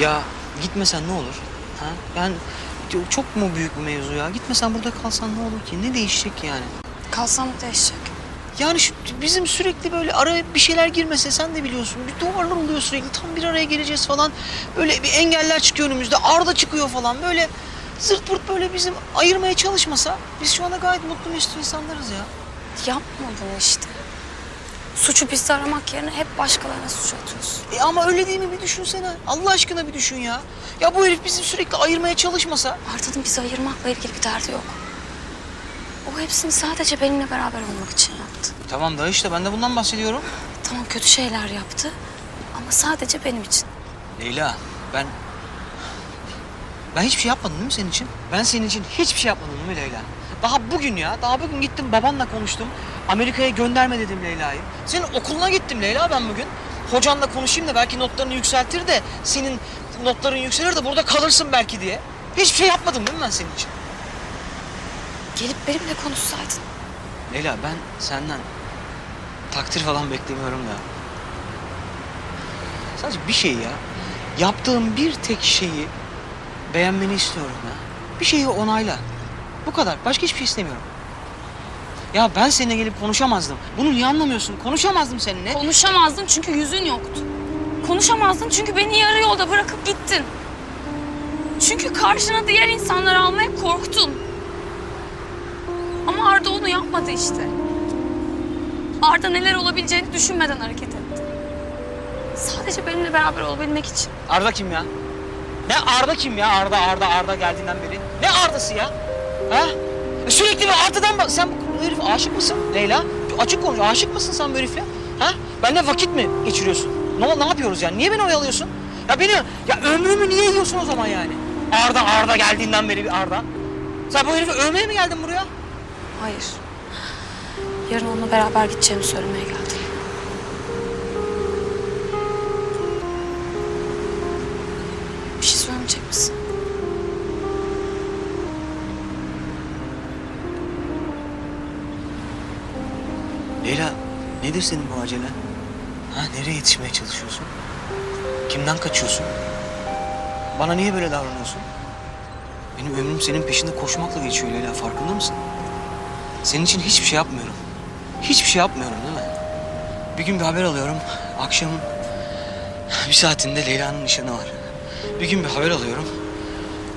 Ya gitmesen ne olur? Ha? Ben çok mu büyük bir mevzu ya? Gitmesen burada kalsan ne olur ki? Ne değişecek yani? Kalsam değişecek? Yani şu, bizim sürekli böyle araya bir şeyler girmese sen de biliyorsun. Bir duvarlar oluyor sürekli. Tam bir araya geleceğiz falan. Böyle bir engeller çıkıyor önümüzde. Arda çıkıyor falan. Böyle zırt pırt böyle bizim ayırmaya çalışmasa biz şu anda gayet mutlu mesut insanlarız ya. Yapma bunu işte. Suçu bizde aramak yerine hep başkalarına suç atıyorsun. E ama öyle değil mi bir düşünsene. Allah aşkına bir düşün ya. Ya bu herif bizi sürekli ayırmaya çalışmasa. Arda'nın bizi ayırmakla ilgili bir derdi yok. O hepsini sadece benimle beraber olmak için yaptı. Tamam da işte ben de bundan bahsediyorum. Tamam kötü şeyler yaptı ama sadece benim için. Leyla ben... Ben hiçbir şey yapmadım değil mi senin için? Ben senin için hiçbir şey yapmadım değil mi Leyla? Daha bugün ya, daha bugün gittim babanla konuştum. Amerika'ya gönderme dedim Leyla'yı. Senin okuluna gittim Leyla ben bugün. Hocanla konuşayım da belki notlarını yükseltir de senin notların yükselir de burada kalırsın belki diye. Hiçbir şey yapmadım değil mi ben senin için? Gelip benimle konuşsaydın. Leyla ben senden takdir falan beklemiyorum da. Sadece bir şey ya. Yaptığım bir tek şeyi beğenmeni istiyorum ya. Bir şeyi onayla. Bu kadar. Başka hiçbir şey istemiyorum. Ya ben seninle gelip konuşamazdım. Bunu niye anlamıyorsun? Konuşamazdım seninle. Konuşamazdın çünkü yüzün yoktu. Konuşamazdın çünkü beni yarı yolda bırakıp gittin. Çünkü karşına diğer insanları almaya korktun. Ama Arda onu yapmadı işte. Arda neler olabileceğini düşünmeden hareket etti. Sadece benimle beraber olabilmek için. Arda kim ya? Ne Arda kim ya? Arda Arda Arda geldiğinden beri. Ne Arda'sı ya? Ha? E Sürekli bir Arda'dan bak. Sen bu herife aşık mısın Leyla? Açık konuş. Aşık mısın sen bu herife? Ha? Benimle vakit mi geçiriyorsun? Ne, ne yapıyoruz yani? Niye beni oyalıyorsun? Ya beni, ya ömrümü niye yiyorsun o zaman yani? Arda Arda geldiğinden beri bir Arda. Sen bu herifi övmeye mi geldin buraya? Hayır. Yarın onunla beraber gideceğimi söylemeye geldim. Leyla, nedir senin bu acelen? Ha, nereye yetişmeye çalışıyorsun? Kimden kaçıyorsun? Bana niye böyle davranıyorsun? Benim ömrüm senin peşinde koşmakla geçiyor Leyla, farkında mısın? Senin için hiçbir şey yapmıyorum. Hiçbir şey yapmıyorum değil mi? Bir gün bir haber alıyorum, akşam bir saatinde Leyla'nın nişanı var. Bir gün bir haber alıyorum,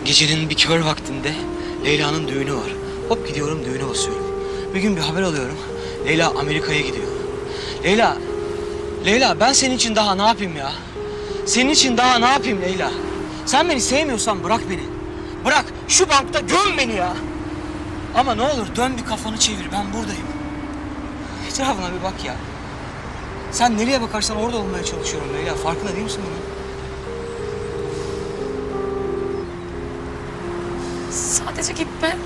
gecenin bir kör vaktinde Leyla'nın düğünü var. Hop gidiyorum düğüne basıyorum. Bir gün bir haber alıyorum, Leyla Amerika'ya gidiyor. Leyla, Leyla ben senin için daha ne yapayım ya? Senin için daha ne yapayım Leyla? Sen beni sevmiyorsan bırak beni. Bırak şu bankta göm beni ya. Ama ne olur dön bir kafanı çevir ben buradayım. Etrafına bir bak ya. Sen nereye bakarsan orada olmaya çalışıyorum Leyla. Farkında değil misin bunun? Sadece gitme.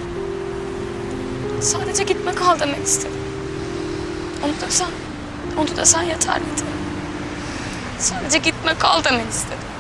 Sadece gitme kal demek istedim. Onu da sen, onu da sen yeterliydi. Sadece gitme kal demek istedim.